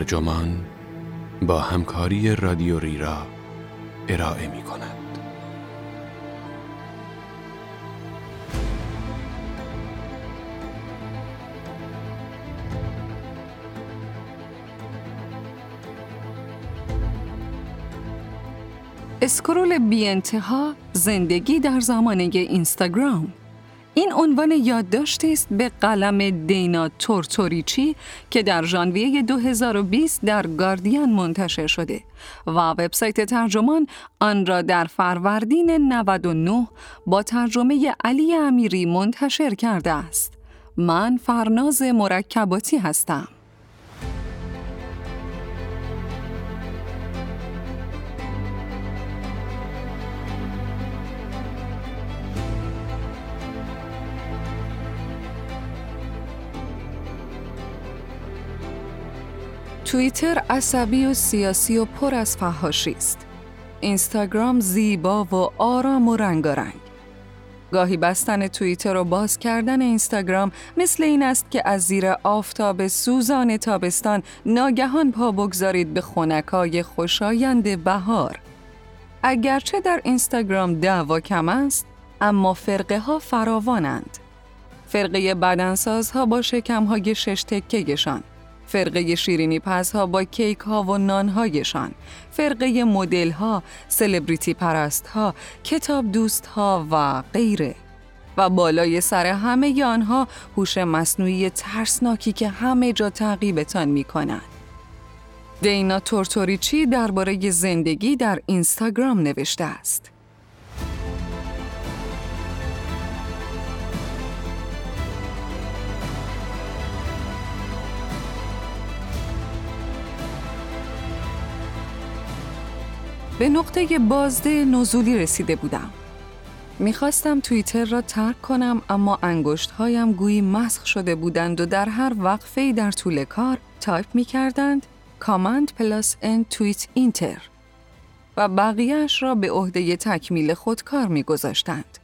ترجمان با همکاری رادیو ریرا ارائه می کند. اسکرول بی انتها زندگی در زمانه اینستاگرام این عنوان یادداشتی است به قلم دینا تورتوریچی که در ژانویه 2020 در گاردین منتشر شده و وبسایت ترجمان آن را در فروردین 99 با ترجمه علی امیری منتشر کرده است. من فرناز مرکباتی هستم. توییتر عصبی و سیاسی و پر از فهاشی است. اینستاگرام زیبا و آرام و رنگارنگ. گاهی بستن توییتر و باز کردن اینستاگرام مثل این است که از زیر آفتاب سوزان تابستان ناگهان پا بگذارید به خونکای خوشایند بهار. اگرچه در اینستاگرام دعوا کم است، اما فرقه ها فراوانند. فرقه بدنسازها با شکمهای شش تکهشان، فرقه شیرینی پس ها با کیک ها و نان هایشان، فرقه مدل ها، سلبریتی پرست ها، کتاب دوست ها و غیره. و بالای سر همه آنها هوش مصنوعی ترسناکی که همه جا تعقیبتان می کند. دینا تورتوریچی درباره زندگی در اینستاگرام نوشته است. به نقطه بازده نزولی رسیده بودم. می‌خواستم توییتر را ترک کنم اما انگشت هایم گویی مسخ شده بودند و در هر وقفه در طول کار تایپ می کردند command plus N tweet enter و بقیه‌اش را به عهده تکمیل خود کار می گذاشتند.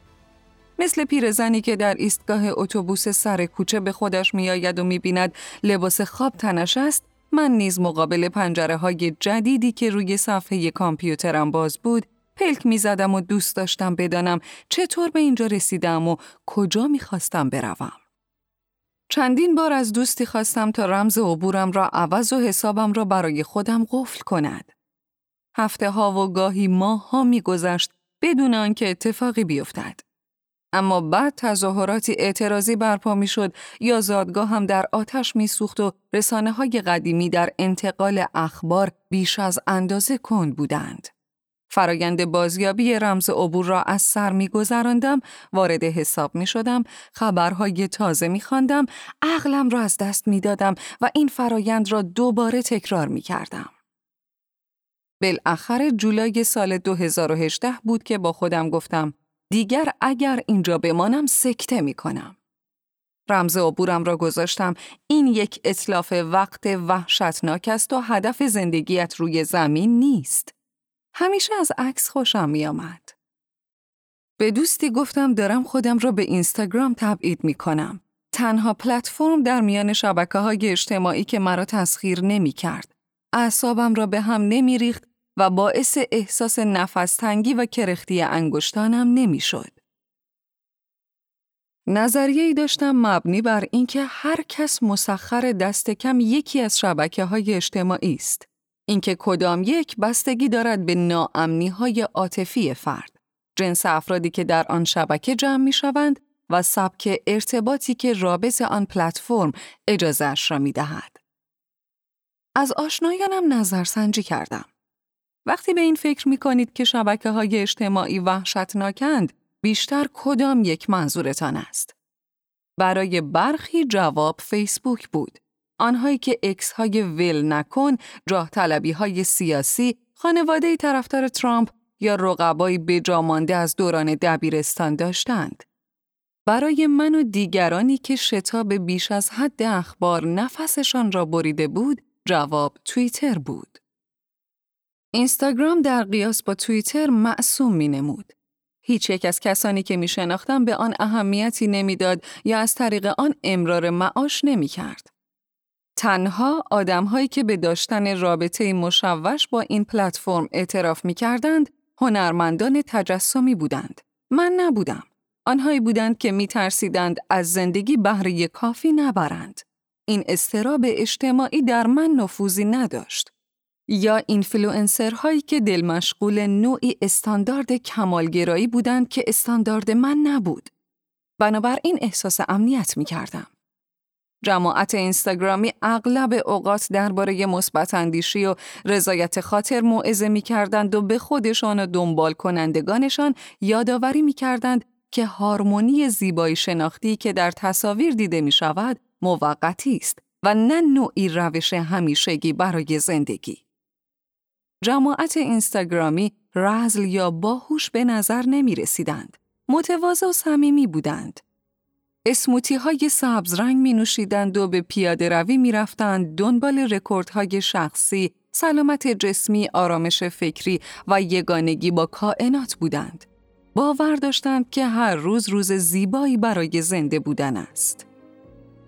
مثل پیرزنی که در ایستگاه اتوبوس سر کوچه به خودش میآید و می‌بیند لباس خواب تنش است من نیز مقابل پنجره های جدیدی که روی صفحه کامپیوترم باز بود پلک می زدم و دوست داشتم بدانم چطور به اینجا رسیدم و کجا می خواستم بروم. چندین بار از دوستی خواستم تا رمز عبورم را عوض و حسابم را برای خودم قفل کند. هفته ها و گاهی ماه ها می گذشت بدون آنکه اتفاقی بیفتد. اما بعد تظاهراتی اعتراضی برپا می شد یا زادگاه هم در آتش می سوخت و رسانه های قدیمی در انتقال اخبار بیش از اندازه کند بودند. فرایند بازیابی رمز عبور را از سر می گذراندم، وارد حساب می شدم، خبرهای تازه می خواندم، عقلم را از دست می دادم و این فرایند را دوباره تکرار می کردم. بالاخره جولای سال 2018 بود که با خودم گفتم دیگر اگر اینجا بمانم سکته می کنم. رمز عبورم را گذاشتم این یک اطلاف وقت وحشتناک است و هدف زندگیت روی زمین نیست. همیشه از عکس خوشم می آمد. به دوستی گفتم دارم خودم را به اینستاگرام تبعید می کنم. تنها پلتفرم در میان شبکه های اجتماعی که مرا تسخیر نمی کرد. اعصابم را به هم نمی ریخت و باعث احساس نفس تنگی و کرختی انگشتانم نمی‌شد. نظریه ای داشتم مبنی بر اینکه هر کس مسخر دست کم یکی از شبکه های اجتماعی است. اینکه کدام یک بستگی دارد به ناامنی های عاطفی فرد. جنس افرادی که در آن شبکه جمع می شوند و سبک ارتباطی که رابط آن پلتفرم اجازهش را می دهد. از آشنایانم نظرسنجی کردم. وقتی به این فکر می کنید که شبکه های اجتماعی وحشتناکند، بیشتر کدام یک منظورتان است؟ برای برخی جواب فیسبوک بود. آنهایی که اکس های ول نکن، جاه طلبی های سیاسی، خانواده طرفدار ترامپ یا رقبای بجامانده از دوران دبیرستان داشتند. برای من و دیگرانی که شتاب بیش از حد اخبار نفسشان را بریده بود، جواب توییتر بود. اینستاگرام در قیاس با توییتر معصوم می نمود. هیچ یک از کسانی که می شناختم به آن اهمیتی نمی‌داد یا از طریق آن امرار معاش نمی کرد. تنها آدمهایی که به داشتن رابطه مشوش با این پلتفرم اعتراف می کردند، هنرمندان تجسمی بودند. من نبودم. آنهایی بودند که می ترسیدند از زندگی بهره کافی نبرند. این استراب اجتماعی در من نفوذی نداشت. یا اینفلوئنسرهایی که دل مشغول نوعی استاندارد کمالگرایی بودند که استاندارد من نبود. بنابراین احساس امنیت می کردم. جماعت اینستاگرامی اغلب اوقات درباره مثبت اندیشی و رضایت خاطر موعظه می کردند و به خودشان و دنبال کنندگانشان یادآوری می کردند که هارمونی زیبایی شناختی که در تصاویر دیده می شود موقتی است و نه نوعی روش همیشگی برای زندگی. جماعت اینستاگرامی رذل یا باهوش به نظر نمی رسیدند. متواضع و صمیمی بودند. اسموتی های سبز رنگ می نوشیدند و به پیاده روی می رفتند دنبال رکوردهای شخصی، سلامت جسمی، آرامش فکری و یگانگی با کائنات بودند. باور داشتند که هر روز روز زیبایی برای زنده بودن است.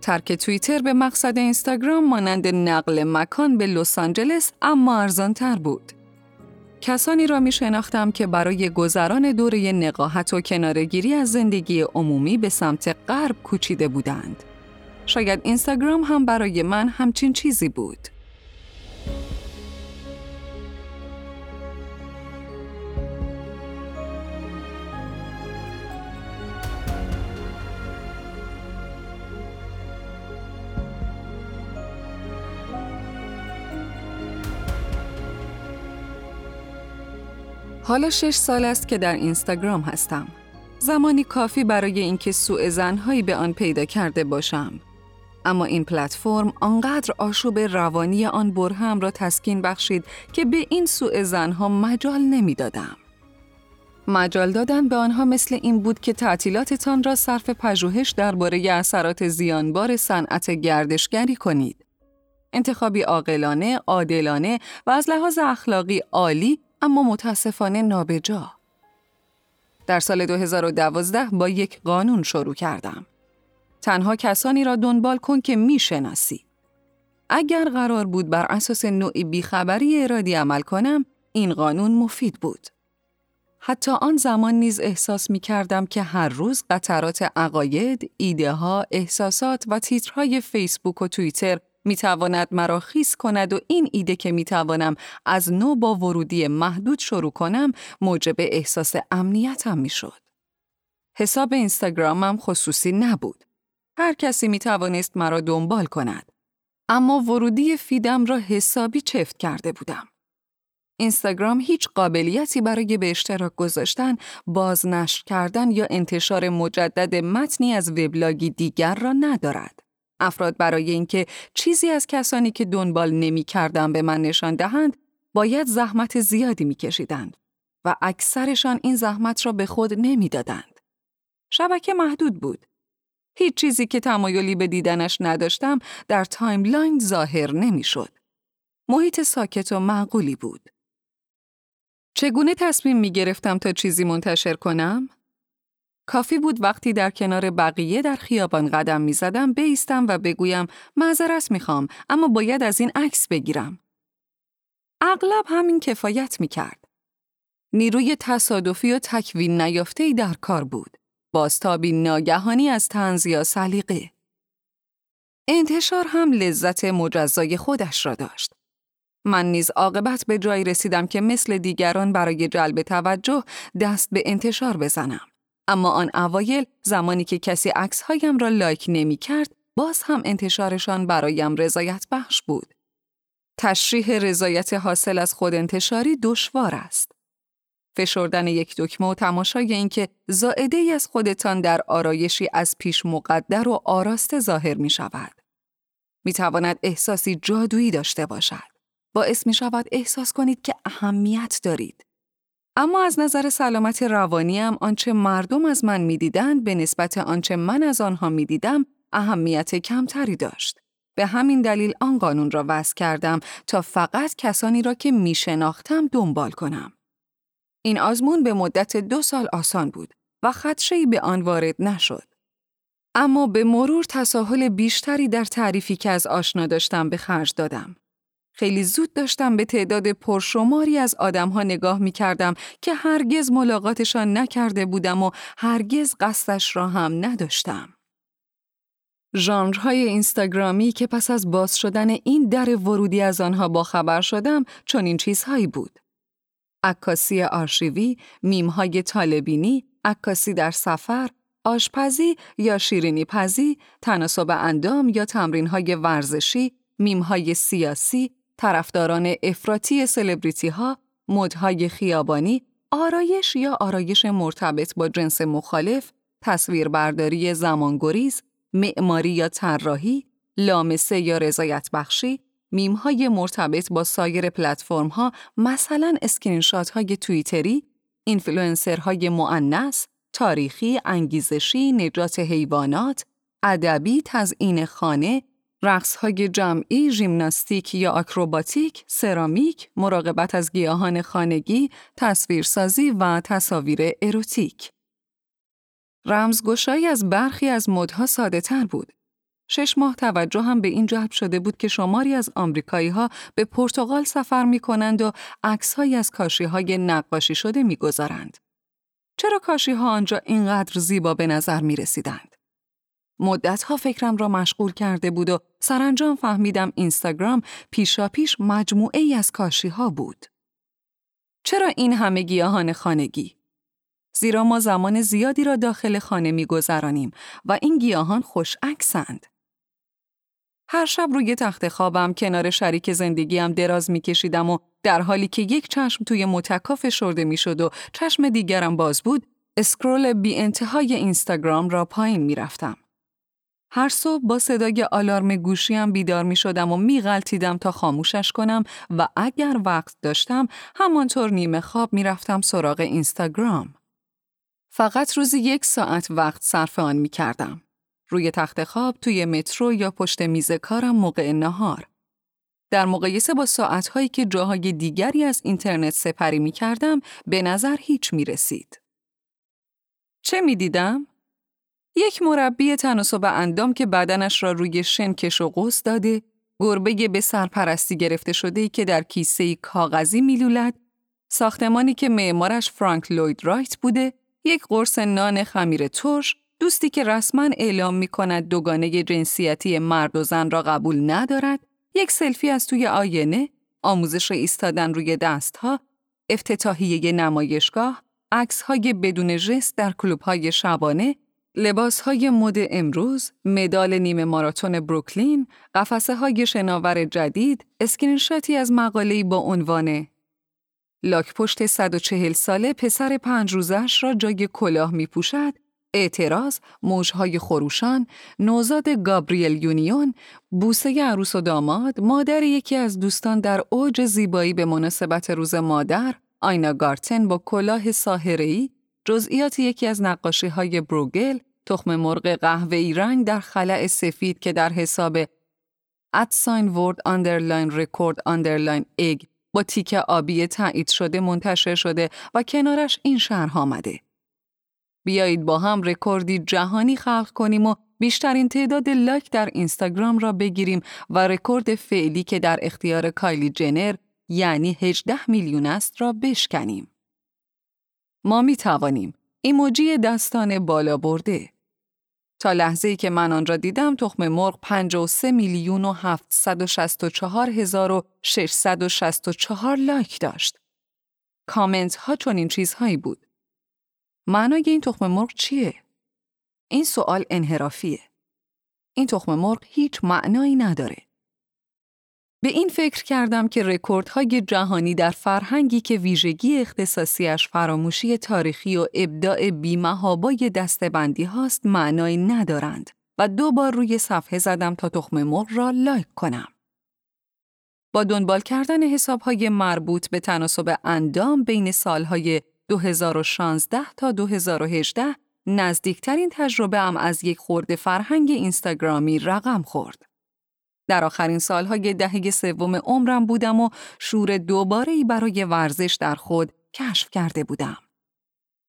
ترک توییتر به مقصد اینستاگرام مانند نقل مکان به لس آنجلس اما ارزان تر بود. کسانی را می شناختم که برای گذران دوره نقاهت و کنارگیری از زندگی عمومی به سمت غرب کوچیده بودند. شاید اینستاگرام هم برای من همچین چیزی بود. حالا شش سال است که در اینستاگرام هستم. زمانی کافی برای اینکه سوء زنهایی به آن پیدا کرده باشم. اما این پلتفرم آنقدر آشوب روانی آن برهم را تسکین بخشید که به این سوء زنها مجال نمی‌دادم. مجال دادن به آنها مثل این بود که تعطیلاتتان را صرف پژوهش درباره اثرات زیانبار صنعت گردشگری کنید. انتخابی عاقلانه، عادلانه و از لحاظ اخلاقی عالی اما متاسفانه نابجا. در سال 2012 با یک قانون شروع کردم. تنها کسانی را دنبال کن که می‌شناسی. اگر قرار بود بر اساس نوعی بیخبری ارادی عمل کنم، این قانون مفید بود. حتی آن زمان نیز احساس می کردم که هر روز قطرات عقاید، ایده ها، احساسات و تیترهای فیسبوک و توییتر می تواند مرا خیس کند و این ایده که می توانم از نو با ورودی محدود شروع کنم موجب احساس امنیتم می شد. حساب اینستاگرامم خصوصی نبود. هر کسی می توانست مرا دنبال کند. اما ورودی فیدم را حسابی چفت کرده بودم. اینستاگرام هیچ قابلیتی برای به اشتراک گذاشتن، بازنشر کردن یا انتشار مجدد متنی از وبلاگی دیگر را ندارد. افراد برای اینکه چیزی از کسانی که دنبال نمی به من نشان دهند، باید زحمت زیادی می کشیدند و اکثرشان این زحمت را به خود نمی دادند. شبکه محدود بود. هیچ چیزی که تمایلی به دیدنش نداشتم در timeline ظاهر نمی شد. محیط ساکت و معقولی بود. چگونه تصمیم می گرفتم تا چیزی منتشر کنم؟ کافی بود وقتی در کنار بقیه در خیابان قدم می زدم بیستم و بگویم معذرت می خوام اما باید از این عکس بگیرم. اغلب همین کفایت می کرد. نیروی تصادفی و تکوین نیافته در کار بود. بازتابی ناگهانی از تنز یا سلیقه. انتشار هم لذت مجزای خودش را داشت. من نیز عاقبت به جایی رسیدم که مثل دیگران برای جلب توجه دست به انتشار بزنم. اما آن اوایل زمانی که کسی عکسهایم را لایک نمی کرد باز هم انتشارشان برایم رضایت بخش بود. تشریح رضایت حاصل از خود انتشاری دشوار است. فشردن یک دکمه و تماشای اینکه زائده ای از خودتان در آرایشی از پیش مقدر و آراسته ظاهر می شود. می تواند احساسی جادویی داشته باشد. باعث می شود احساس کنید که اهمیت دارید. اما از نظر سلامت روانیم آنچه مردم از من می‌دیدند به نسبت آنچه من از آنها می‌دیدم اهمیت کمتری داشت. به همین دلیل آن قانون را وضع کردم تا فقط کسانی را که می شناختم دنبال کنم. این آزمون به مدت دو سال آسان بود و خدشه‌ای به آن وارد نشد. اما به مرور تساهل بیشتری در تعریفی که از آشنا داشتم به خرج دادم. خیلی زود داشتم به تعداد پرشماری از آدمها نگاه می کردم که هرگز ملاقاتشان نکرده بودم و هرگز قصدش را هم نداشتم. ژانرهای اینستاگرامی که پس از باز شدن این در ورودی از آنها با خبر شدم چون این چیزهایی بود. عکاسی آرشیوی، میمهای طالبینی، عکاسی در سفر، آشپزی یا شیرینی پزی، تناسب اندام یا تمرینهای ورزشی، میمهای سیاسی، طرفداران افراطی سلبریتی ها، مدهای خیابانی، آرایش یا آرایش مرتبط با جنس مخالف، تصویربرداری زمانگریز، معماری یا طراحی، لامسه یا رضایت بخشی، میمهای مرتبط با سایر پلتفرم ها مثلا screen های توییتری، اینفلوئنسرهای مؤنث، تاریخی، انگیزشی، نجات حیوانات، ادبی، تزئین خانه، های جمعی، ژیمناستیک یا آکروباتیک، سرامیک، مراقبت از گیاهان خانگی، تصویرسازی و تصاویر اروتیک. رمزگشایی از برخی از مدها ساده تر بود. شش ماه توجه هم به این جلب شده بود که شماری از آمریکایی ها به پرتغال سفر می کنند و عکسهایی از کاشی های نقاشی شده می گذارند. چرا کاشی ها آنجا اینقدر زیبا به نظر می رسیدند؟ مدتها فکرم را مشغول کرده بود و سرانجام فهمیدم اینستاگرام پیشا پیش مجموعه ای از کاشی ها بود. چرا این همه گیاهان خانگی؟ زیرا ما زمان زیادی را داخل خانه می گذرانیم و این گیاهان خوش عکسند. هر شب روی تخت خوابم کنار شریک زندگیم دراز می کشیدم و در حالی که یک چشم توی متکا فشرده می شد و چشم دیگرم باز بود، اسکرول بی انتهای اینستاگرام را پایین می رفتم. هر صبح با صدای آلارم گوشیم بیدار می شدم و می غلطیدم تا خاموشش کنم و اگر وقت داشتم همانطور نیمه خواب می رفتم سراغ اینستاگرام. فقط روزی یک ساعت وقت صرف آن می کردم. روی تخت خواب توی مترو یا پشت میز کارم موقع نهار. در مقایسه با ساعتهایی که جاهای دیگری از اینترنت سپری می کردم به نظر هیچ می رسید. چه می دیدم؟ یک مربی تناسب اندام که بدنش را روی شن کش و قوس داده، گربه به سرپرستی گرفته شده که در کیسه کاغذی میلولد، ساختمانی که معمارش فرانک لوید رایت بوده، یک قرص نان خمیر ترش، دوستی که رسما اعلام می کند دوگانه جنسیتی مرد و زن را قبول ندارد، یک سلفی از توی آینه، آموزش ایستادن روی دستها، افتتاحیه نمایشگاه، عکس های بدون ژست در کلوب های شبانه، لباس های مد امروز، مدال نیمه ماراتون بروکلین، قفسه های شناور جدید، اسکرینشاتی از مقاله‌ای با عنوان لاک پشت 140 ساله پسر پنج روزش را جای کلاه می پوشد، اعتراض، موجهای خروشان، نوزاد گابریل یونیون، بوسه عروس و داماد، مادر یکی از دوستان در اوج زیبایی به مناسبت روز مادر، آینا گارتن با کلاه ساحره‌ای، جزئیات یکی از نقاشی های بروگل، تخم مرغ قهوه‌ای رنگ در خلأ سفید که در حساب at sign world record underline egg با تیک آبی تایید شده منتشر شده و کنارش این شرح آمده. بیایید با هم رکوردی جهانی خلق کنیم و بیشترین تعداد لایک در اینستاگرام را بگیریم و رکورد فعلی که در اختیار کایلی جنر یعنی 18 میلیون است را بشکنیم. ما می توانیم ایموجی دستان بالا برده تا لحظه‌ای که من آن را دیدم تخم مرغ 53 میلیون و 764 هزار و 664 لایک داشت. کامنت ها چون این چیزهایی بود. معنای این تخم مرغ چیه؟ این سوال انحرافیه. این تخم مرغ هیچ معنایی نداره. به این فکر کردم که رکوردهای جهانی در فرهنگی که ویژگی اختصاصیش فراموشی تاریخی و ابداع بی‌محابای دسته‌بندی هاست معنایی ندارند و دو بار روی صفحه زدم تا تخم مرغ را لایک کنم. با دنبال کردن حسابهای مربوط به تناسب اندام بین سالهای 2016 تا 2018 نزدیکترین تجربه ام از یک خورده فرهنگ اینستاگرامی رقم خورد. در آخرین سالهای دهه سوم عمرم بودم و شور دوباره برای ورزش در خود کشف کرده بودم.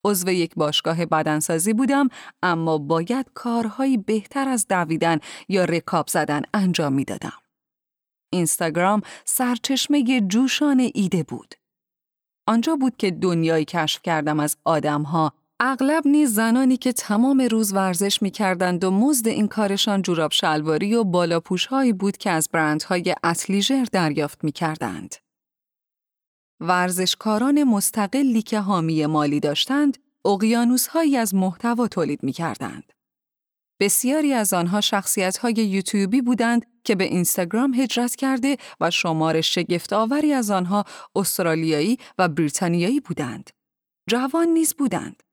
عضو یک باشگاه بدنسازی بودم اما باید کارهایی بهتر از دویدن یا رکاب زدن انجام می‌دادم. اینستاگرام سرچشمه جوشان ایده بود. آنجا بود که دنیایی کشف کردم از آدمها اغلب نیز زنانی که تمام روز ورزش می کردند و مزد این کارشان جوراب شلواری و بالاپوش هایی بود که از برندهای اتلیژر دریافت می کردند. ورزشکاران مستقلی که حامی مالی داشتند، اقیانوس هایی از محتوا تولید می کردند. بسیاری از آنها شخصیت های یوتیوبی بودند که به اینستاگرام هجرت کرده و شمار شگفت آوری از آنها استرالیایی و بریتانیایی بودند. جوان نیز بودند.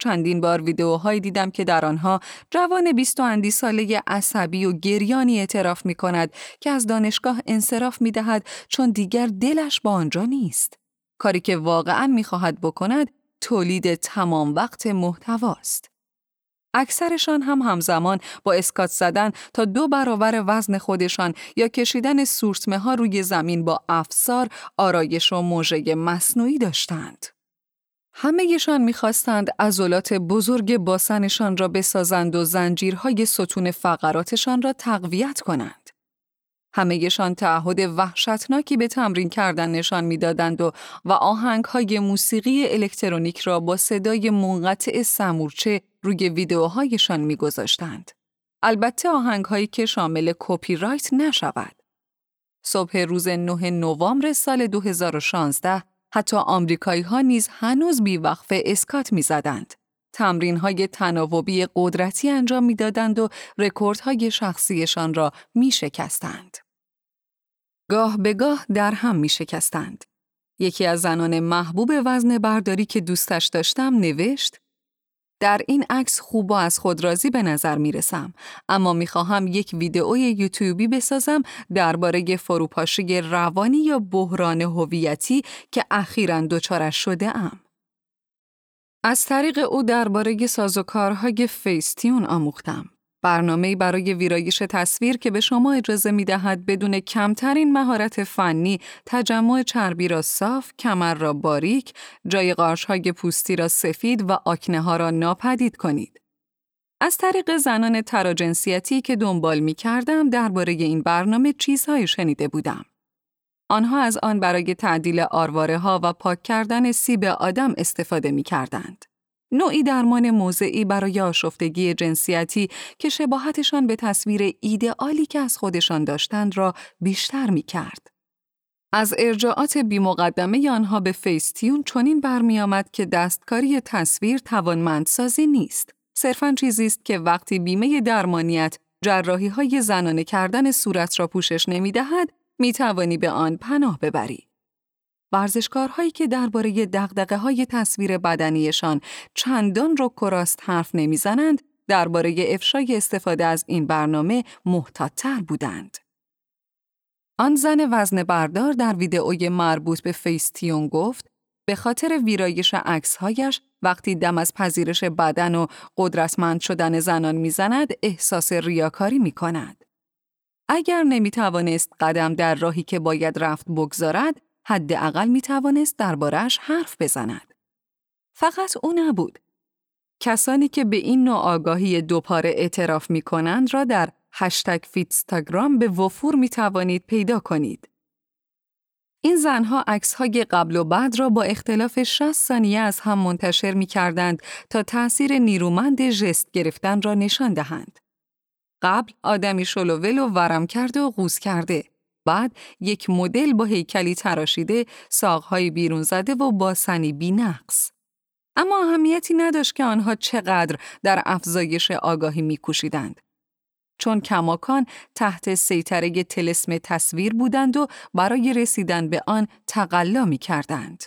چندین بار ویدیوهایی دیدم که در آنها جوان بیست و اندی ساله عصبی و گریانی اعتراف می کند که از دانشگاه انصراف می دهد چون دیگر دلش با آنجا نیست. کاری که واقعا می خواهد بکند تولید تمام وقت محتواست. اکثرشان هم همزمان با اسکات زدن تا دو برابر وزن خودشان یا کشیدن سورتمه ها روی زمین با افسار، آرایش و موژه مصنوعی داشتند. همهشان می‌خواستند عضلات بزرگ باسنشان را بسازند و زنجیرهای ستون فقراتشان را تقویت کنند. همهشان تعهد وحشتناکی به تمرین کردن نشان می‌دادند و و آهنگهای موسیقی الکترونیک را با صدای منقطع سمورچه روی ویدیوهایشان میگذاشتند. البته آهنگهایی که شامل کپی رایت نشود. صبح روز 9 نوامبر سال 2016 حتی آمریکایی ها نیز هنوز بیوقفه اسکات می زدند. تمرین های تناوبی قدرتی انجام می‌دادند و رکوردهای شخصیشان را می شکستند. گاه به گاه در هم می شکستند. یکی از زنان محبوب وزن برداری که دوستش داشتم نوشت در این عکس خوب از خود راضی به نظر می رسم اما می خواهم یک ویدئوی یوتیوبی بسازم درباره فروپاشی روانی یا بحران هویتی که اخیرا دچارش شده ام. از طریق او درباره سازوکارهای فیستیون آموختم. برنامه برای ویرایش تصویر که به شما اجازه می دهد بدون کمترین مهارت فنی تجمع چربی را صاف، کمر را باریک، جای های پوستی را سفید و آکنه ها را ناپدید کنید. از طریق زنان تراجنسیتی که دنبال می کردم درباره این برنامه چیزهایی شنیده بودم. آنها از آن برای تعدیل آرواره ها و پاک کردن سیب آدم استفاده می کردند. نوعی درمان موضعی برای آشفتگی جنسیتی که شباهتشان به تصویر ایدئالی که از خودشان داشتند را بیشتر می کرد. از ارجاعات بیمقدمه آنها به فیستیون چنین برمیآمد که دستکاری تصویر توانمندسازی نیست. صرفاً چیزی است که وقتی بیمه درمانیت جراحی های زنانه کردن صورت را پوشش نمی دهد، می توانی به آن پناه ببری. ورزشکارهایی که درباره دغدغه های تصویر بدنیشان چندان رو کراست حرف نمی‌زنند درباره افشای استفاده از این برنامه محتاطتر بودند. آن زن وزن بردار در ویدئوی مربوط به فیستیون گفت به خاطر ویرایش عکسهایش وقتی دم از پذیرش بدن و قدرتمند شدن زنان می‌زند احساس ریاکاری می کند. اگر نمی توانست قدم در راهی که باید رفت بگذارد حداقل می توانست دربارش حرف بزند. فقط او نبود. کسانی که به این نوع آگاهی دوپاره اعتراف می کنند را در هشتگ فیتستاگرام به وفور می توانید پیدا کنید. این زنها عکس های قبل و بعد را با اختلاف 60 ثانیه از هم منتشر می کردند تا تأثیر نیرومند ژست گرفتن را نشان دهند. قبل آدمی شلوول و ورم کرده و قوز کرده. بعد یک مدل با هیکلی تراشیده، ساقهای بیرون زده و باسنی بی نقص. اما اهمیتی نداشت که آنها چقدر در افزایش آگاهی میکوشیدند. چون کماکان تحت سیطره تلسم تصویر بودند و برای رسیدن به آن تقلا می کردند.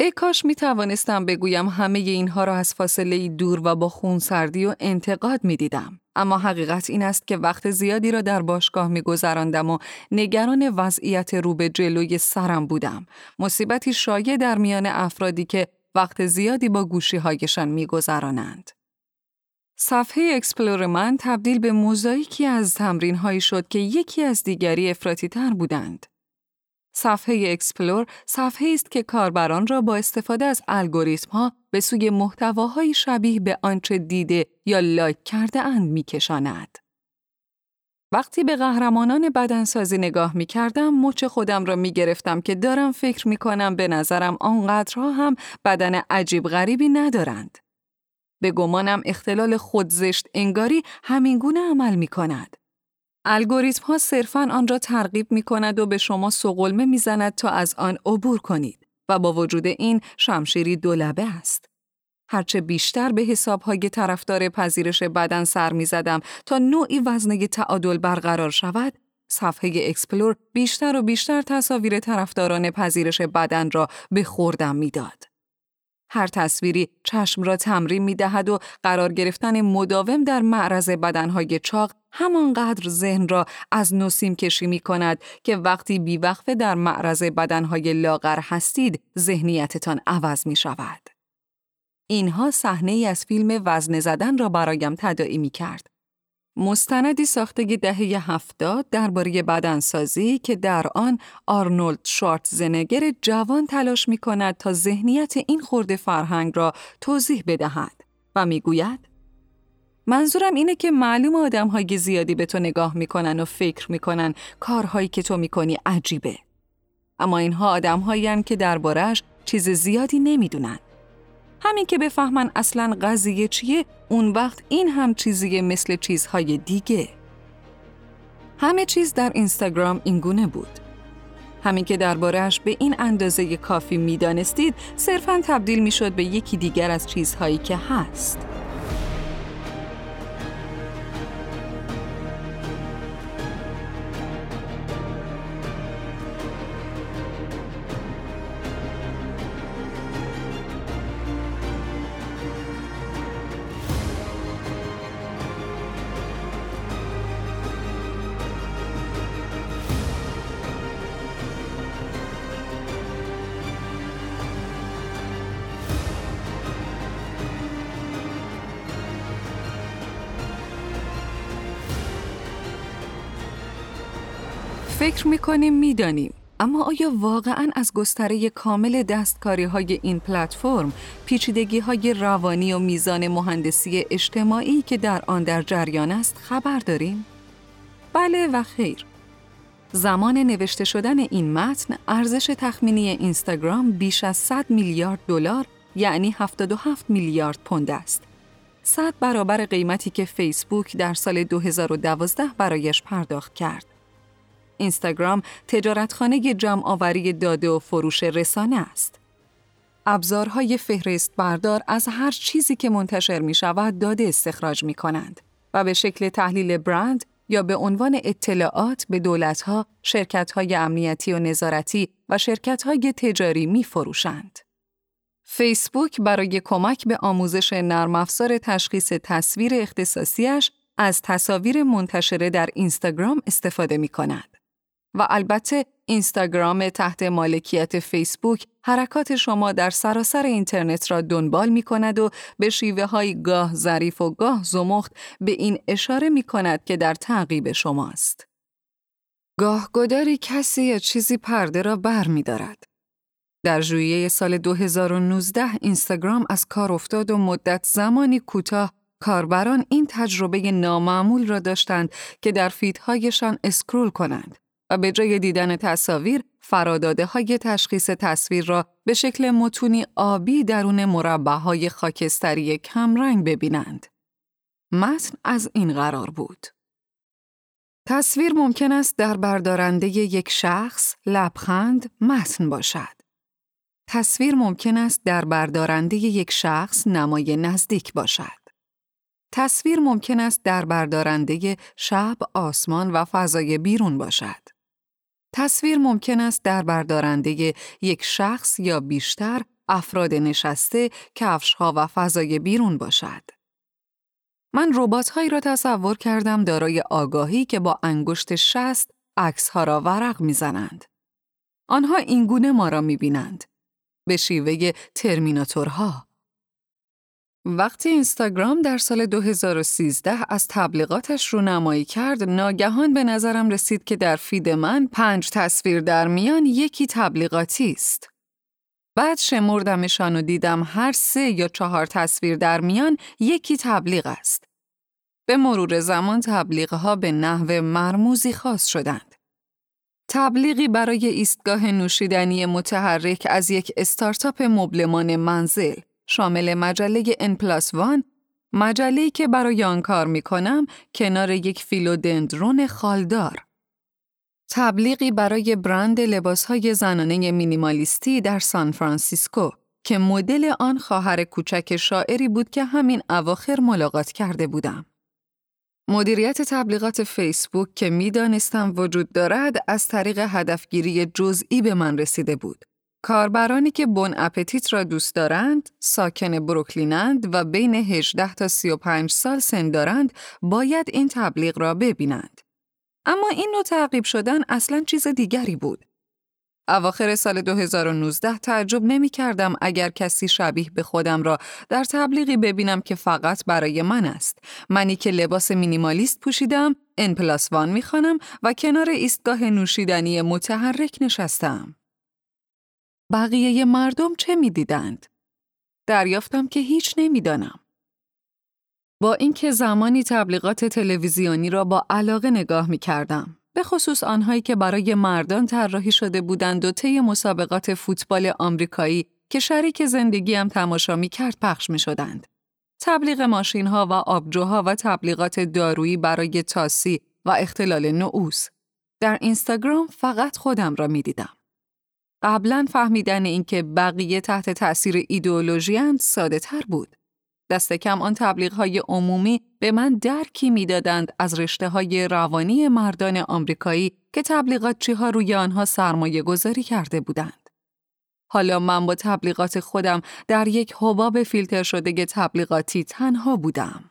ای کاش می توانستم بگویم همه اینها را از فاصله دور و با خون سردی و انتقاد می دیدم. اما حقیقت این است که وقت زیادی را در باشگاه می گذراندم و نگران وضعیت رو به جلوی سرم بودم. مصیبتی شایع در میان افرادی که وقت زیادی با گوشی هایشان می گذرانند. صفحه Explore من تبدیل به موزاییکی از تمرین هایی شد که یکی از دیگری افراطی تر بودند. صفحه Explore صفحه‌ای است که کاربران را با استفاده از الگوریتم ها به سوی محتواهای شبیه به آنچه دیده یا لایک کرده اند می کشاند. وقتی به قهرمانان بدنسازی نگاه می کردم مچ خودم را می گرفتم که دارم فکر می کنم به نظرم آنقدرها هم بدن عجیب غریبی ندارند. به گمانم اختلال خودزشت انگاری همینگونه عمل می کند. الگوریتم ها صرفاً آن را ترغیب می کند و به شما سقلمه می زند تا از آن عبور کنید و با وجود این شمشیری دولبه است. هرچه بیشتر به حسابهای طرفدار پذیرش بدن سر می زدم تا نوعی وزنه تعادل برقرار شود، صفحه Explore بیشتر و بیشتر تصاویر طرفداران پذیرش بدن را به خوردم می‌داد. هر تصویری چشم را تمرین می دهد و قرار گرفتن مداوم در معرض بدنهای چاق همانقدر ذهن را از نسیم کشی می کند که وقتی بیوقفه در معرض بدنهای لاغر هستید ذهنیتتان عوض می شود. اینها صحنه ای از فیلم وزن زدن را برایم تداعی می کرد. مستندی ساخته دهه هفتاد درباره بدنسازی که در آن آرنولد زنگر جوان تلاش می کند تا ذهنیت این خورده فرهنگ را توضیح بدهد و می گوید منظورم اینه که معلوم آدم های زیادی به تو نگاه می‌کنن و فکر می‌کنن کارهایی که تو می‌کنی عجیبه. اما اینها آدم که دربارش چیز زیادی نمی‌دونن. همین که بفهمن اصلا قضیه چیه اون وقت این هم چیزیه مثل چیزهای دیگه همه چیز در اینستاگرام اینگونه بود همین که دربارهش به این اندازه کافی می‌دانستید صرفا تبدیل می‌شد به یکی دیگر از چیزهایی که هست فکر می‌کنیم می‌دانیم اما آیا واقعا از گستره کامل دستکاری های این پلتفرم پیچیدگی های روانی و میزان مهندسی اجتماعی که در آن در جریان است خبر داریم؟ بله و خیر. زمان نوشته شدن این متن ارزش تخمینی اینستاگرام بیش از 100 میلیارد دلار یعنی 77 میلیارد پوند است. 100 برابر قیمتی که فیسبوک در سال 2012 برایش پرداخت کرد. اینستاگرام تجارتخانه جمع آوری داده و فروش رسانه است. ابزارهای فهرست بردار از هر چیزی که منتشر می شود داده استخراج می کنند و به شکل تحلیل برند یا به عنوان اطلاعات به دولتها، شرکتهای امنیتی و نظارتی و شرکتهای تجاری می فروشند. فیسبوک برای کمک به آموزش نرم افزار تشخیص تصویر اختصاصیش از تصاویر منتشره در اینستاگرام استفاده می کند. و البته اینستاگرام تحت مالکیت فیسبوک حرکات شما در سراسر اینترنت را دنبال می کند و به شیوه های گاه ظریف و گاه زمخت به این اشاره می کند که در تعقیب شماست. گاه گداری کسی یا چیزی پرده را بر می دارد. در ژوئیه سال 2019 اینستاگرام از کار افتاد و مدت زمانی کوتاه کاربران این تجربه نامعمول را داشتند که در فیدهایشان اسکرول کنند به جای دیدن تصاویر فراداده های تشخیص تصویر را به شکل متونی آبی درون مربع خاکستری کمرنگ ببینند. متن از این قرار بود. تصویر ممکن است در بردارنده یک شخص، لبخند، متن باشد. تصویر ممکن است در بردارنده یک شخص نمای نزدیک باشد. تصویر ممکن است در بردارنده شب، آسمان و فضای بیرون باشد. تصویر ممکن است در بردارنده یک شخص یا بیشتر افراد نشسته، کفشها و فضای بیرون باشد. من ربات هایی را تصور کردم دارای آگاهی که با انگشت شست عکس ها را ورق می‌زنند. آنها اینگونه ما را می‌بینند. به شیوه ترمیناتورها. وقتی اینستاگرام در سال 2013 از تبلیغاتش رو نمایی کرد، ناگهان به نظرم رسید که در فید من پنج تصویر در میان یکی تبلیغاتی است. بعد شمردمشان و دیدم هر سه یا چهار تصویر در میان یکی تبلیغ است. به مرور زمان تبلیغها به نحو مرموزی خاص شدند. تبلیغی برای ایستگاه نوشیدنی متحرک از یک استارتاپ مبلمان منزل شامل مجله n plus one مجله‌ای که برای آن کار می کنم کنار یک فیلودندرون خالدار. تبلیغی برای برند لباسهای زنانه مینیمالیستی در سان فرانسیسکو که مدل آن خواهر کوچک شاعری بود که همین اواخر ملاقات کرده بودم. مدیریت تبلیغات فیسبوک که می‌دانستم وجود دارد از طریق هدفگیری جزئی به من رسیده بود. کاربرانی که Bon Appétit را دوست دارند، ساکن بروکلینند و بین 18 تا 35 سال سن دارند، باید این تبلیغ را ببینند. اما این نوع تعقیب شدن اصلا چیز دیگری بود. اواخر سال 2019 تعجب نمی کردم اگر کسی شبیه به خودم را در تبلیغی ببینم که فقط برای من است. منی که لباس مینیمالیست پوشیدم، n plus one می خوانم و کنار ایستگاه نوشیدنی متحرک نشستم. بقیه مردم چه می دیدند؟ دریافتم که هیچ نمی‌دانم. با اینکه زمانی تبلیغات تلویزیونی را با علاقه نگاه می کردم. به خصوص آنهایی که برای مردان طراحی شده بودند و طی مسابقات فوتبال آمریکایی که شریک زندگیم تماشا می کرد پخش می شدند. تبلیغ ماشین ها و آبجوها و تبلیغات دارویی برای تاسی و اختلال نعوس. در اینستاگرام فقط خودم را می دیدم. قبلا فهمیدن اینکه بقیه تحت تأثیر ایدئولوژی ساده تر بود. دست کم آن تبلیغ های عمومی به من درکی می‌دادند از رشته های روانی مردان آمریکایی که تبلیغات ها روی آنها سرمایه گذاری کرده بودند. حالا من با تبلیغات خودم در یک حباب فیلتر شده تبلیغاتی تنها بودم.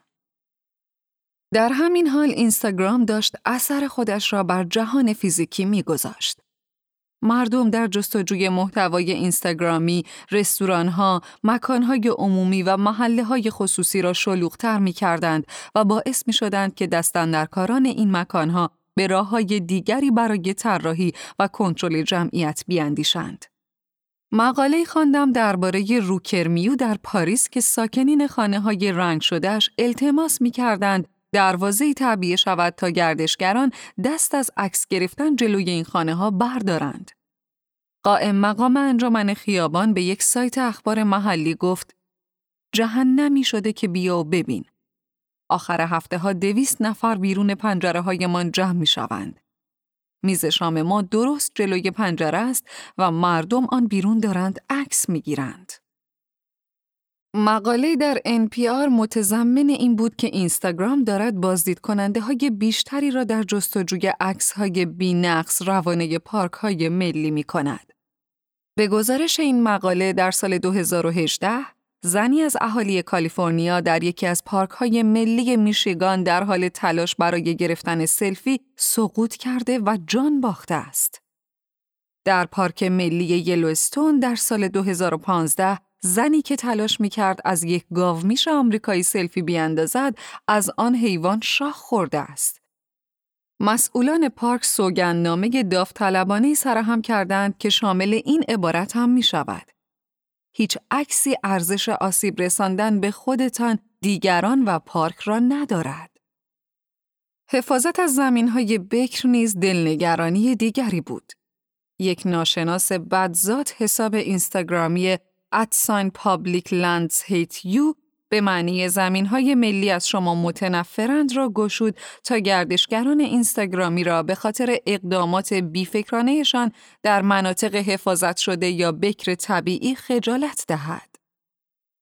در همین حال اینستاگرام داشت اثر خودش را بر جهان فیزیکی میگذاشت. مردم در جستجوی محتوای اینستاگرامی، رستوران‌ها، مکانهای عمومی و محله های خصوصی را شلوغتر می کردند و باعث می شدند که دستندرکاران این مکانها به راه های دیگری برای طراحی و کنترل جمعیت بیاندیشند. مقاله خواندم درباره روکرمیو در پاریس که ساکنین خانه های رنگ شدهش التماس می کردند دروازه تعبیه شود تا گردشگران دست از عکس گرفتن جلوی این خانه ها بردارند. قائم مقام انجمن خیابان به یک سایت اخبار محلی گفت جهنمی شده که بیا و ببین. آخر هفته ها دویست نفر بیرون پنجره های من جمع می شوند. میز شام ما درست جلوی پنجره است و مردم آن بیرون دارند عکس می گیرند. مقاله در NPR متضمن این بود که اینستاگرام دارد بازدید کننده های بیشتری را در جستجوی عکس های بی نقص روانه پارک های ملی می کند. به گزارش این مقاله در سال 2018 زنی از اهالی کالیفرنیا در یکی از پارک های ملی میشیگان در حال تلاش برای گرفتن سلفی سقوط کرده و جان باخته است. در پارک ملی یلوستون در سال 2015 زنی که تلاش می کرد از یک گاومیش آمریکایی سلفی بیاندازد از آن حیوان شاخ خورده است. مسئولان پارک سوگندنامه داوطلبانه سرهم کردند که شامل این عبارت هم می شود. هیچ عکسی ارزش آسیب رساندن به خودتان، دیگران و پارک را ندارد. حفاظت از زمین های بکر نیز دلنگرانی دیگری بود. یک ناشناس بدذات حساب اینستاگرامی at sign Public Lands Hate You به معنی زمین های ملی از شما متنفرند را گشود تا گردشگران اینستاگرامی را به خاطر اقدامات بی‌فکرانه‌شان در مناطق حفاظت شده یا بکر طبیعی خجالت دهد.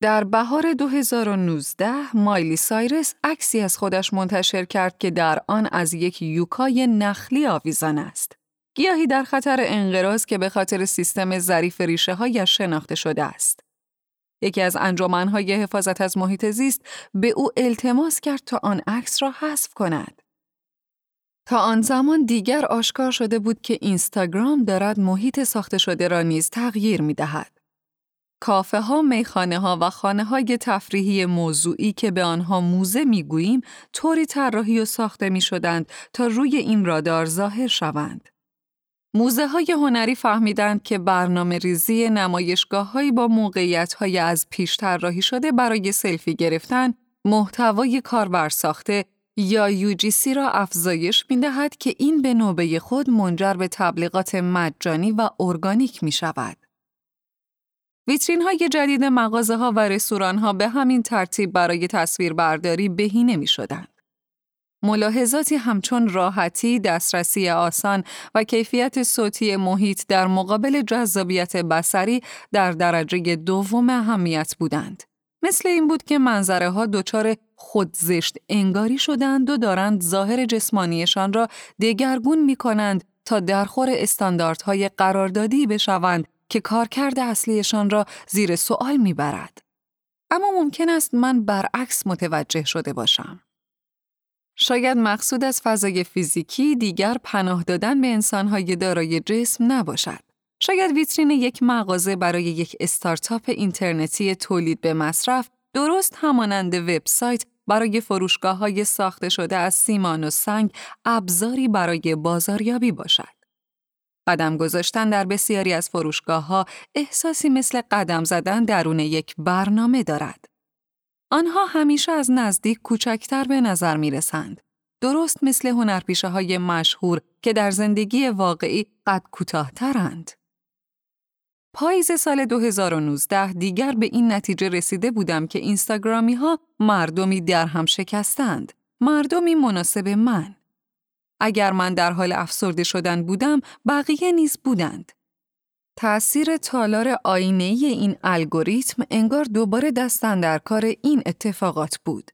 در بهار 2019 مایلی سایرس عکسی از خودش منتشر کرد که در آن از یک یوکای نخلی آویزان است. گیاهی در خطر انقراض که به خاطر سیستم ظریف ریشه هایش شناخته شده است. یکی از انجمنهای حفاظت از محیط زیست به او التماس کرد تا آن عکس را حذف کند. تا آن زمان دیگر آشکار شده بود که اینستاگرام دارد محیط ساخته شده را نیز تغییر می دهد. کافه ها، میخانه ها و خانه های تفریحی موضوعی که به آنها موزه می‌گوییم طوری طراحی و ساخته می شدند تا روی این رادار ظاهر شوند. موزه های هنری فهمیدند که برنامه ریزی نمایشگاه های با موقعیت های از پیش طراحی شده برای سلفی گرفتن محتوای کاربر ساخته یا UGC را افزایش می دهد که این به نوبه خود منجر به تبلیغات مجانی و ارگانیک می شود. ویترین های جدید مغازه ها و رستوران ها به همین ترتیب برای تصویربرداری بهینه می شدند. ملاحظاتی همچون راحتی، دسترسی آسان و کیفیت صوتی محیط در مقابل جذابیت بسری در درجه دوم اهمیت بودند. مثل این بود که منظره ها دچار خودزشت انگاری شدند و دارند ظاهر جسمانیشان را دگرگون می کنند تا درخور استانداردهای قراردادی بشوند که کارکرد اصلیشان را زیر سوال می برد. اما ممکن است من برعکس متوجه شده باشم. شاید مقصود از فضای فیزیکی دیگر پناه دادن به انسانهای دارای جسم نباشد. شاید ویترین یک مغازه برای یک استارتاپ اینترنتی تولید به مصرف درست همانند وبسایت برای فروشگاه های ساخته شده از سیمان و سنگ ابزاری برای بازاریابی باشد. قدم گذاشتن در بسیاری از فروشگاه ها احساسی مثل قدم زدن درون یک برنامه دارد. آنها همیشه از نزدیک کوچکتر به نظر می رسند. درست مثل هنرپیشه های مشهور که در زندگی واقعی قد کوتاهترند. پاییز سال 2019 دیگر به این نتیجه رسیده بودم که اینستاگرامی ها مردمی در هم شکستند. مردمی مناسب من. اگر من در حال افسرده شدن بودم، بقیه نیز بودند. تأثیر تالار آینه این الگوریتم انگار دوباره دستن در کار این اتفاقات بود.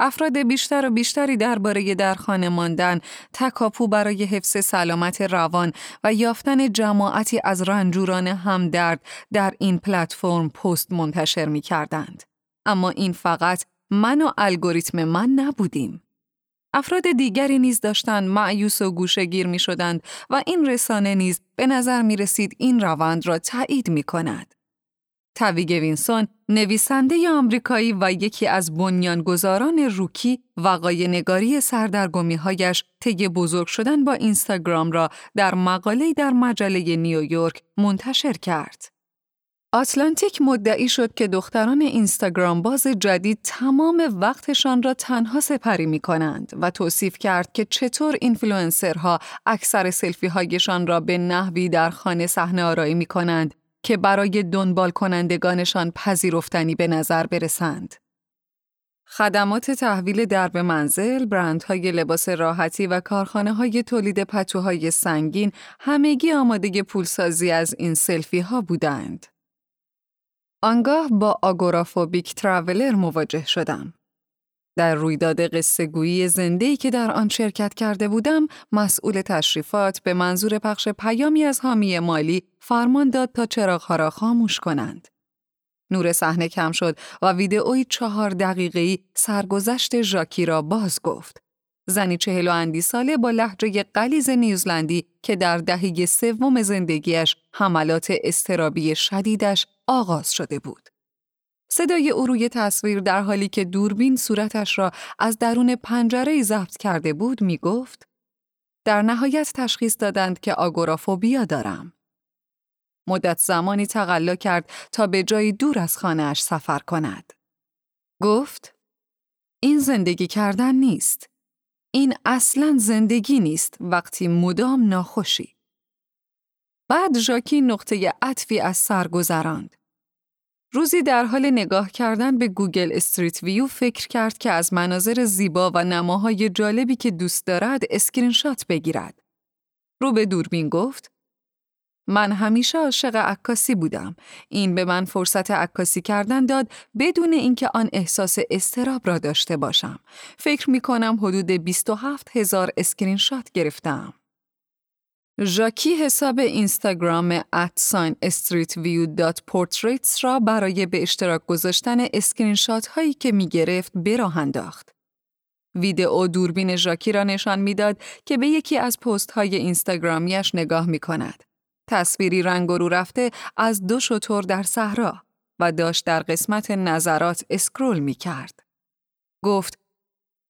افراد بیشتر و بیشتری درباره در خانه ماندن، تکاپو برای حفظ سلامت روان و یافتن جماعتی از رنجوران همدرد در این پلتفرم پست منتشر می کردند. اما این فقط من و الگوریتم من نبودیم. افراد دیگری نیز داشتند مأیوس و گوشه‌گیر می شدند و این رسانه نیز به نظر می رسید این روند را تایید می کند. تاوی گوینسون نویسنده آمریکایی و یکی از بنیانگذاران Rookie وقایع نگاری سردرگمی هایش طی بزرگ شدن با اینستاگرام را در مقاله‌ای در مجله نیویورک منتشر کرد. آتلانتیک مدعی شد که دختران اینستاگرام باز جدید تمام وقتشان را تنها سپری می کنند و توصیف کرد که چطور اینفلوئنسرها اکثر سلفی هایشان را به نحوی در خانه صحنه آرایی می کنند که برای دنبال کنندگانشان پذیرفتنی به نظر برسند. خدمات تحویل درب منزل، برندهای لباس راحتی و کارخانه های تولید پتوهای سنگین همگی آماده پولسازی از این سلفی ها بودند. آنگاه با آگورافوبیک تراولر مواجه شدم. در رویداد قصه گویی زندهی که در آن شرکت کرده بودم، مسئول تشریفات به منظور پخش پیامی از حامی مالی فرمان داد تا چراغها را خاموش کنند. نور صحنه کم شد و ویدئوی چهار دقیقه‌ای سرگذشت ژاکی را باز گفت. زنی چهل و اندی ساله با لحجه قلیز نیوزلندی که در دهه سوم زندگیش حملات استرابی شدیدش آغاز شده بود. صدای او روی تصویر در حالی که دوربین صورتش را از درون پنجره ضبط کرده بود می گفت در نهایت تشخیص دادند که آگورافوبیا دارم. مدت زمانی تقلا کرد تا به جایی دور از خانهاش سفر کند. گفت این زندگی کردن نیست. این اصلا زندگی نیست وقتی مدام ناخوشی. بعد ژاکی نقطه عطفی از سر گذراند. روزی در حال نگاه کردن به Google Street View فکر کرد که از مناظر زیبا و نماهای جالبی که دوست دارد اسکرین شات بگیرد. رو به دوربین گفت من همیشه عاشق عکاسی بودم. این به من فرصت عکاسی کردن داد بدون اینکه آن احساس اضطراب را داشته باشم. فکر می کنم حدود 27 هزار اسکرین شات گرفتم. ژاکی حساب اینستاگرام at sign streetview.portraits را برای به اشتراک گذاشتن اسکرین شات هایی که می گرفت براه انداخت. ویدئو دوربین ژاکی را نشان می‌داد که به یکی از پست های اینستاگرامیش نگاه می کند. تصویری رنگ رو رفته از دو شتر در صحرا و داشت در قسمت نظرات اسکرول می کرد. گفت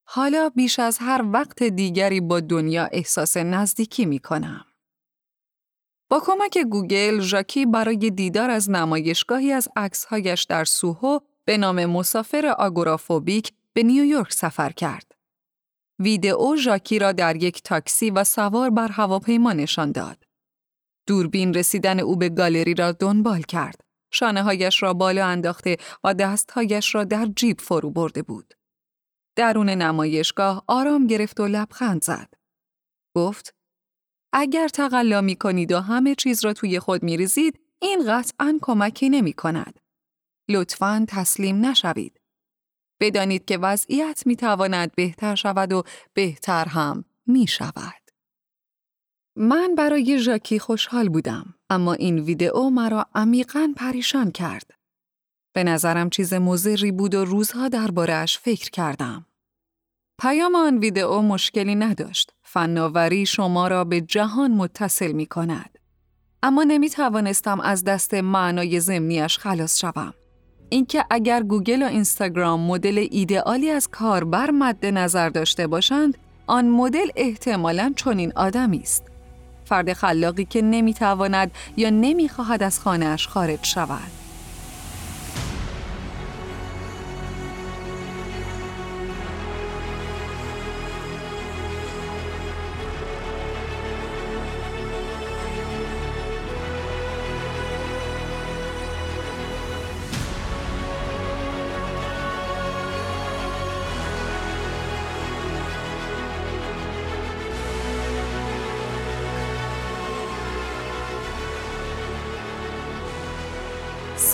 حالا بیش از هر وقت دیگری با دنیا احساس نزدیکی می کنم. کمک گوگل، ژاکی برای دیدار از نمایشگاهی از عکسهایش در سوهو به نام مسافر آگورافوبیک به نیویورک سفر کرد. ویدئو ژاکی را در یک تاکسی و سوار بر هواپیما نشان داد. دوربین رسیدن او به گالری را دنبال کرد. شانه هایش را بالا انداخته و دستهایش را در جیب فرو برده بود. درون نمایشگاه آرام گرفت و لبخند زد. گفت اگر تقلا می کنید و همه چیز را توی خود می ریزید، این قطعا کمکی نمی کند. لطفاً تسلیم نشوید. بدانید که وضعیت می تواند بهتر شود و بهتر هم می شود. من برای ژاکی خوشحال بودم اما این ویدئو مرا عمیقا پریشان کرد. به نظرم چیز مزری بود و روزها دربارهش فکر کردم. پیام آن ویدئو مشکلی نداشت. فناوری شما را به جهان متصل می کند. اما نمی توانستم از دست معنای زمینیش خلاص شوم. اینکه اگر گوگل و اینستاگرام مدل ایدئالی از کاربر مد نظر داشته باشند، آن مدل احتمالاً چنین آدمی است. فرد خلاقی که نمی‌تواند یا نمی‌خواهد از خانهاش خارج شود.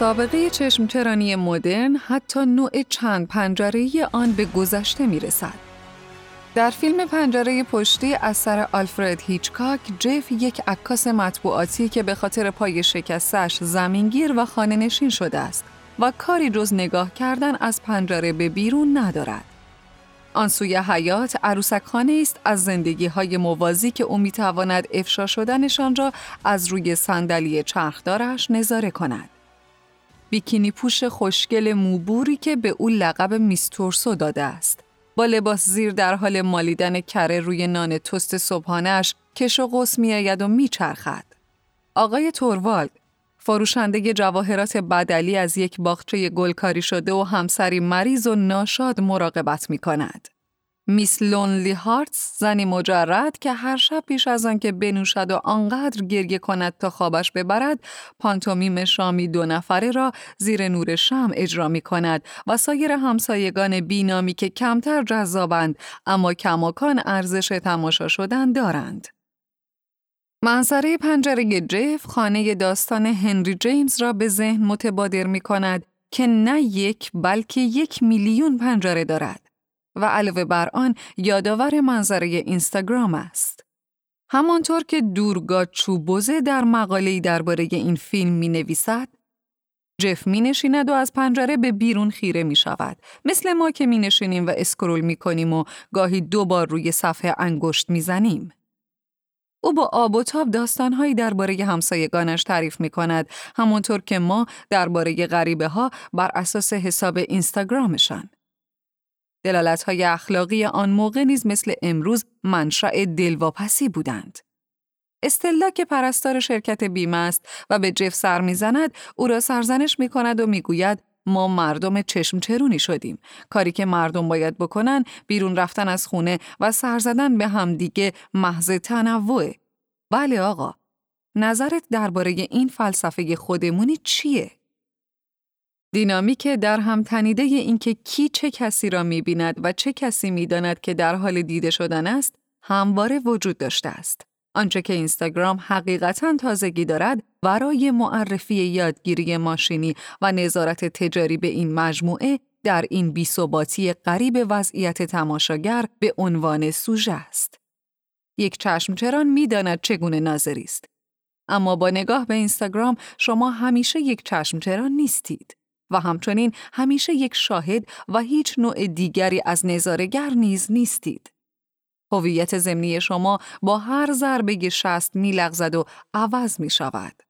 سابقه چشمچرانی مدرن حتی نوع چند پنجره آن به گذشته می رسد. در فیلم پنجره پشتی اثر آلفرد هیچکاک، جف یک عکاس مطبوعاتی که به خاطر پای شکستش زمینگیر و خانه نشین شده است و کاری جز نگاه کردن از پنجره به بیرون ندارد. آن سوی حیات عروسک خانه است از زندگی های موازی که او می تواند افشا شدنشان را از روی صندلی چرخدارش نظاره کند. بیکینی پوش خوشگل موبوری که به او لقب میستورسو داده است. با لباس زیر در حال مالیدن کره روی نان تست صبحانش کش و قوس میآید و میچرخد. آقای توروالد فروشنده جواهرات بدلی از یک باغچه گلکاری شده و همسری مریض و ناشاد مراقبت می کند. میس لونلی هارتس زنی مجرد که هر شب پیش از آن که بنوشد و آنقدر گریه کند تا خوابش ببرد پانتومیم شامی دو نفره را زیر نور شم اجرا می کند و سایر همسایگان بینامی که کمتر جذابند اما کماکان ارزش تماشا شدن دارند. منظره پنجره جف خانه داستان هنری جیمز را به ذهن متبادر می کند که نه یک بلکه یک میلیون پنجره دارد. و علاوه بر آن یادآور منظره اینستاگرام است. همانطور که دورگا چوبوزه در مقاله‌ای درباره این فیلم می نویسد، جف می نشیند و از پنجره به بیرون خیره می شود. مثل ما که می نشینیم و اسکرول می کنیم و گاهی دو بار روی صفحه انگشت می زنیم. او با آب و تاب داستانهایی درباره همسایگانش تعریف می کند همانطور که ما درباره غریبه ها بر اساس حساب اینستاگرامشان. های اخلاقی آن موقع نیز مثل امروز منشأ دلواپسی بودند. استلا که پرستار شرکت بیمه است و به جف سر می‌زند او را سرزنش می کند و می‌گوید ما مردم چشم چرونی شدیم. کاری که مردم باید بکنن بیرون رفتن از خونه و سر زدن به همدیگه محض تنوعه بله آقا. نظرت درباره این فلسفه خودمونی چیه؟ دینامیک در هم تنیده اینکه کی چه کسی را می‌بیند و چه کسی می‌داند که در حال دیده شدن است همواره وجود داشته است. آنچه که اینستاگرام حقیقتا تازگی دارد برای معرفی یادگیری ماشینی و نظارت تجاری به این مجموعه در این بیثباتی قریب وضعیت تماشاگر به عنوان سوژه است. یک چشمچران می‌داند چگونه ناظری است. اما با نگاه به اینستاگرام شما همیشه یک چشمچران نیستید. و همچنین همیشه یک شاهد و هیچ نوع دیگری از نظارگر نیز نیستید. هویت ضمنی شما با هر ضربه شست میلغزد و عوض می شود.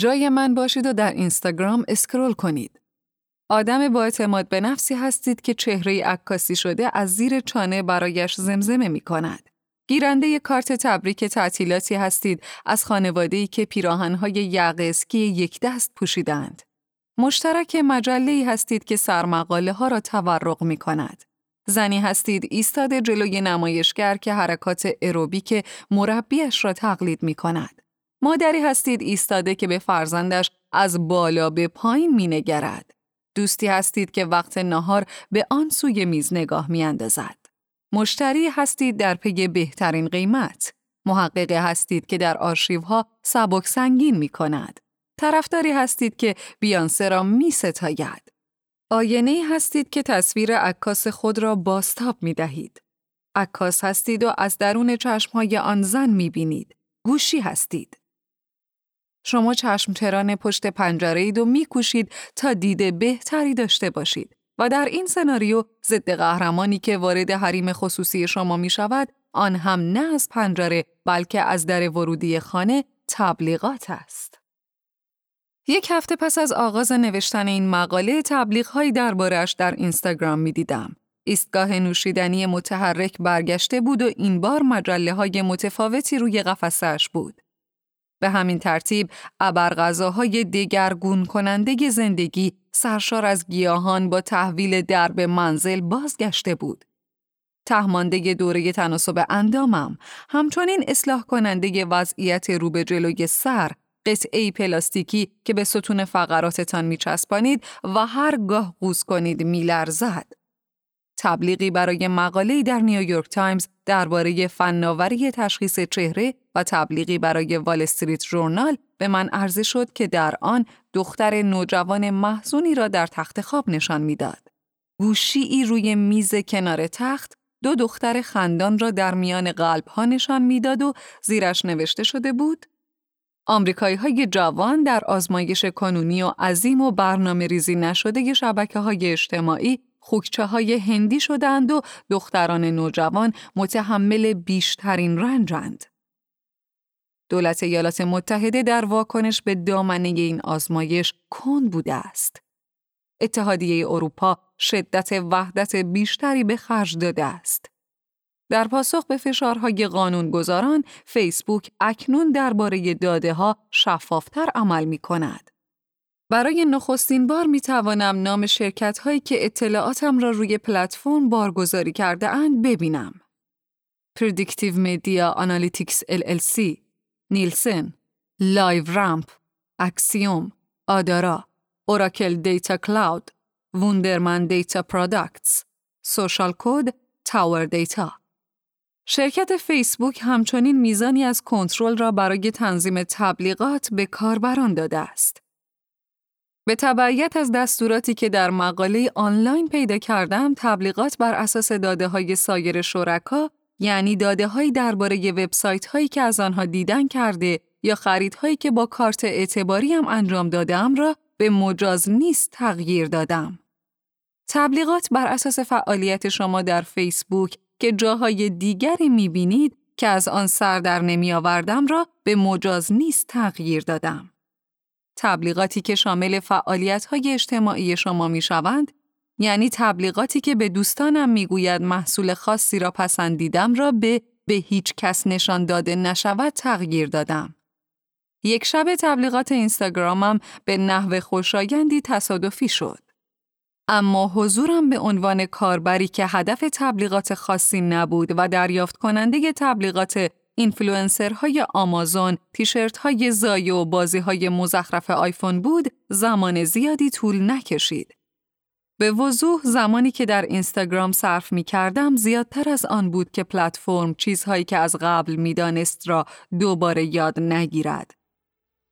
جای من باشید و در اینستاگرام اسکرول کنید. آدم با اعتماد به نفسی هستید که چهره عکاسی شده از زیر چانه برایش زمزمه می کند. گیرنده کارت تبریک تعطیلاتی هستید از خانواده‌ای که پیراهنهای یقه اسکی یک دست پوشیدند. مشترک مجله هستید که سرمقاله ها را تورق می کند. زنی هستید ایستاده جلوی نمایشگر که حرکات اروبیک مربیش را تقلید می کند. مادری هستید ایستاده که به فرزندش از بالا به پایین می نگرد. دوستی هستید که وقت نهار به آن سوی میز نگاه می اندازد. مشتری هستید در پی بهترین قیمت. محققه هستید که در آرشیوها سبک سنگین می کند. طرفداری هستید که بیانسه را می ستاید. آینه هستید که تصویر عکاس خود را باستاب می دهید. عکاس هستید و از درون های آن زن می بینید. گوشی هستید. شما چشم تران پشت پنجره اید و میکوشید تا دید بهتری داشته باشید و در این سناریو ضد قهرمانی که وارد حریم خصوصی شما می شود آن هم نه از پنجره بلکه از در ورودی خانه تبلیغات است. یک هفته پس از آغاز نوشتن این مقاله تبلیغهایی دربارهش در اینستاگرام می دیدم. ایستگاه نوشیدنی متحرک برگشته بود و این بار مجله های متفاوتی روی قفسش بود. به همین ترتیب ابرغذاهای دگرگون کننده زندگی سرشار از گیاهان با تحویل درب منزل بازگشته بود. تهمانده دوره تناسب اندامم همچنین اصلاح کننده وضعیت رو به جلوی سر قطعه پلاستیکی که به ستون فقراتتان میچسبانید و هرگاه قوز کنید میلرزد. تبلیغی برای مقاله‌ای در نیویورک تایمز درباره فناوری تشخیص چهره و تبلیغی برای وال استریت ژورنال به من عرضه شد که در آن دختر نوجوان محزونی را در تخت خواب نشان می‌داد. گوشی روی میز کنار تخت دو دختر خندان را در میان قلب ها نشان می‌داد و زیرش نوشته شده بود آمریکایی های جوان در آزمایش کنونی و عظیم و برنامه ریزی نشده شبکه های اجتماعی خوکچه های هندی شدند و دختران نوجوان متحمل بیشترین رنجند. دولت ایالات متحده در واکنش به دامنه این آزمایش کن بوده است. اتحادیه اروپا شدت وحدت بیشتری به خرج داده است. در پاسخ به فشارهای قانونگذاران، فیسبوک اکنون درباره داده ها شفافتر عمل می کند. برای نخستین بار می توانم نام شرکت هایی که اطلاعاتم را روی پلتفرم بارگذاری کرده اند ببینم. Predictive Media Analytics LLC، Nielsen، LiveRamp، Acxiom، Adara، Oracle Data Cloud، Wunderman Data Products، SocialCode، TowerData. شرکت فیسبوک همچنین میزانی از کنترل را برای تنظیم تبلیغات به کاربران داده است. به تبعیت از دستوراتی که در مقاله آنلاین پیدا کردم، تبلیغات بر اساس داده های سایر شرکا یعنی داده هایی درباره وبسایت هایی که از آنها دیدن کرده یا خریدهایی که با کارت اعتباری هم انجام دادم را به مجاز نیست تغییر دادم. تبلیغات بر اساس فعالیت شما در فیسبوک که جاهای دیگری می‌بینید که از آن سر در نمی آوردم را به مجاز نیست تغییر دادم. تبلیغاتی که شامل فعالیت های اجتماعی شما می شوند، یعنی تبلیغاتی که به دوستانم می‌گوید محصول خاصی را پسندیدم را به به هیچ کس نشان داده نشود تغییر دادم. یک شب تبلیغات اینستاگرامم به نحو خوشایندی تصادفی شد. اما حضورم به عنوان کاربری که هدف تبلیغات خاصی نبود و دریافت کننده تبلیغات اینفلوئنسرهای آمازون، تیشرت های زایی و بازی های مزخرف آیفون بود، زمان زیادی طول نکشید. به وضوح زمانی که در اینستاگرام صرف می کردم زیادتر از آن بود که پلتفرم چیزهایی که از قبل می دانست را دوباره یاد نگیرد.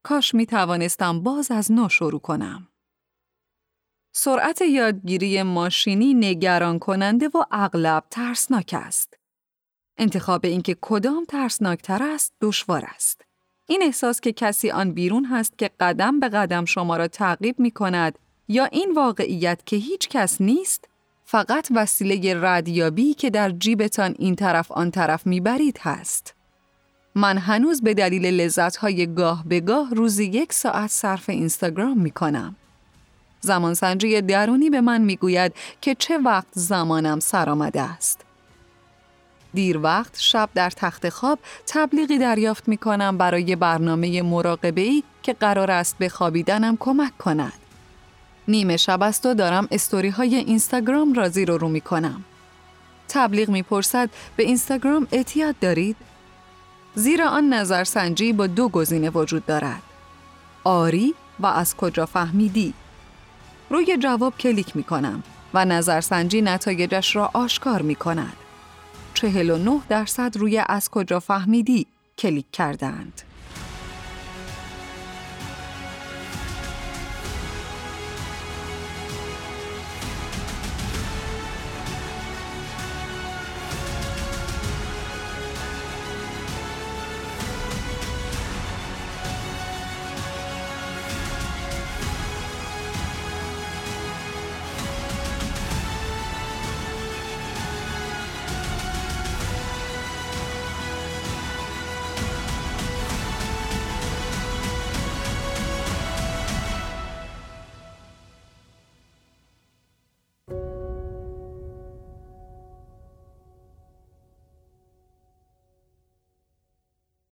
کاش می توانستم باز از نو شروع کنم. سرعت یادگیری ماشینی نگران کننده و اغلب ترسناک است. انتخاب اینکه کدام ترسناکتر است دشوار است. این احساس که کسی آن بیرون هست که قدم به قدم شما را تعقیب می کند یا این واقعیت که هیچ کس نیست فقط وسیله ردیابی که در جیبتان این طرف آن طرف می‌برید هست. من هنوز به دلیل لذتهای گاه به گاه روزی یک ساعت صرف اینستاگرام می کنم. زمانسنجی درونی به من می‌گوید که چه وقت زمانم سر آمده است. دیر وقت شب در تخت خواب تبلیغی دریافت می کنم برای برنامه مراقبه ای که قرار است به خوابیدنم کمک کند. نیمه شب است و دارم استوری های اینستاگرام را زیر و رو می کنم. تبلیغ می پرسد به اینستاگرام اعتیاد دارید؟ زیرا آن نظرسنجی با دو گزینه وجود دارد. آری و از کجا فهمیدی؟ روی جواب کلیک می کنم و نظرسنجی نتایجش را آشکار می کند. 49 درصد روی از کجا فهمیدی کلیک کردند.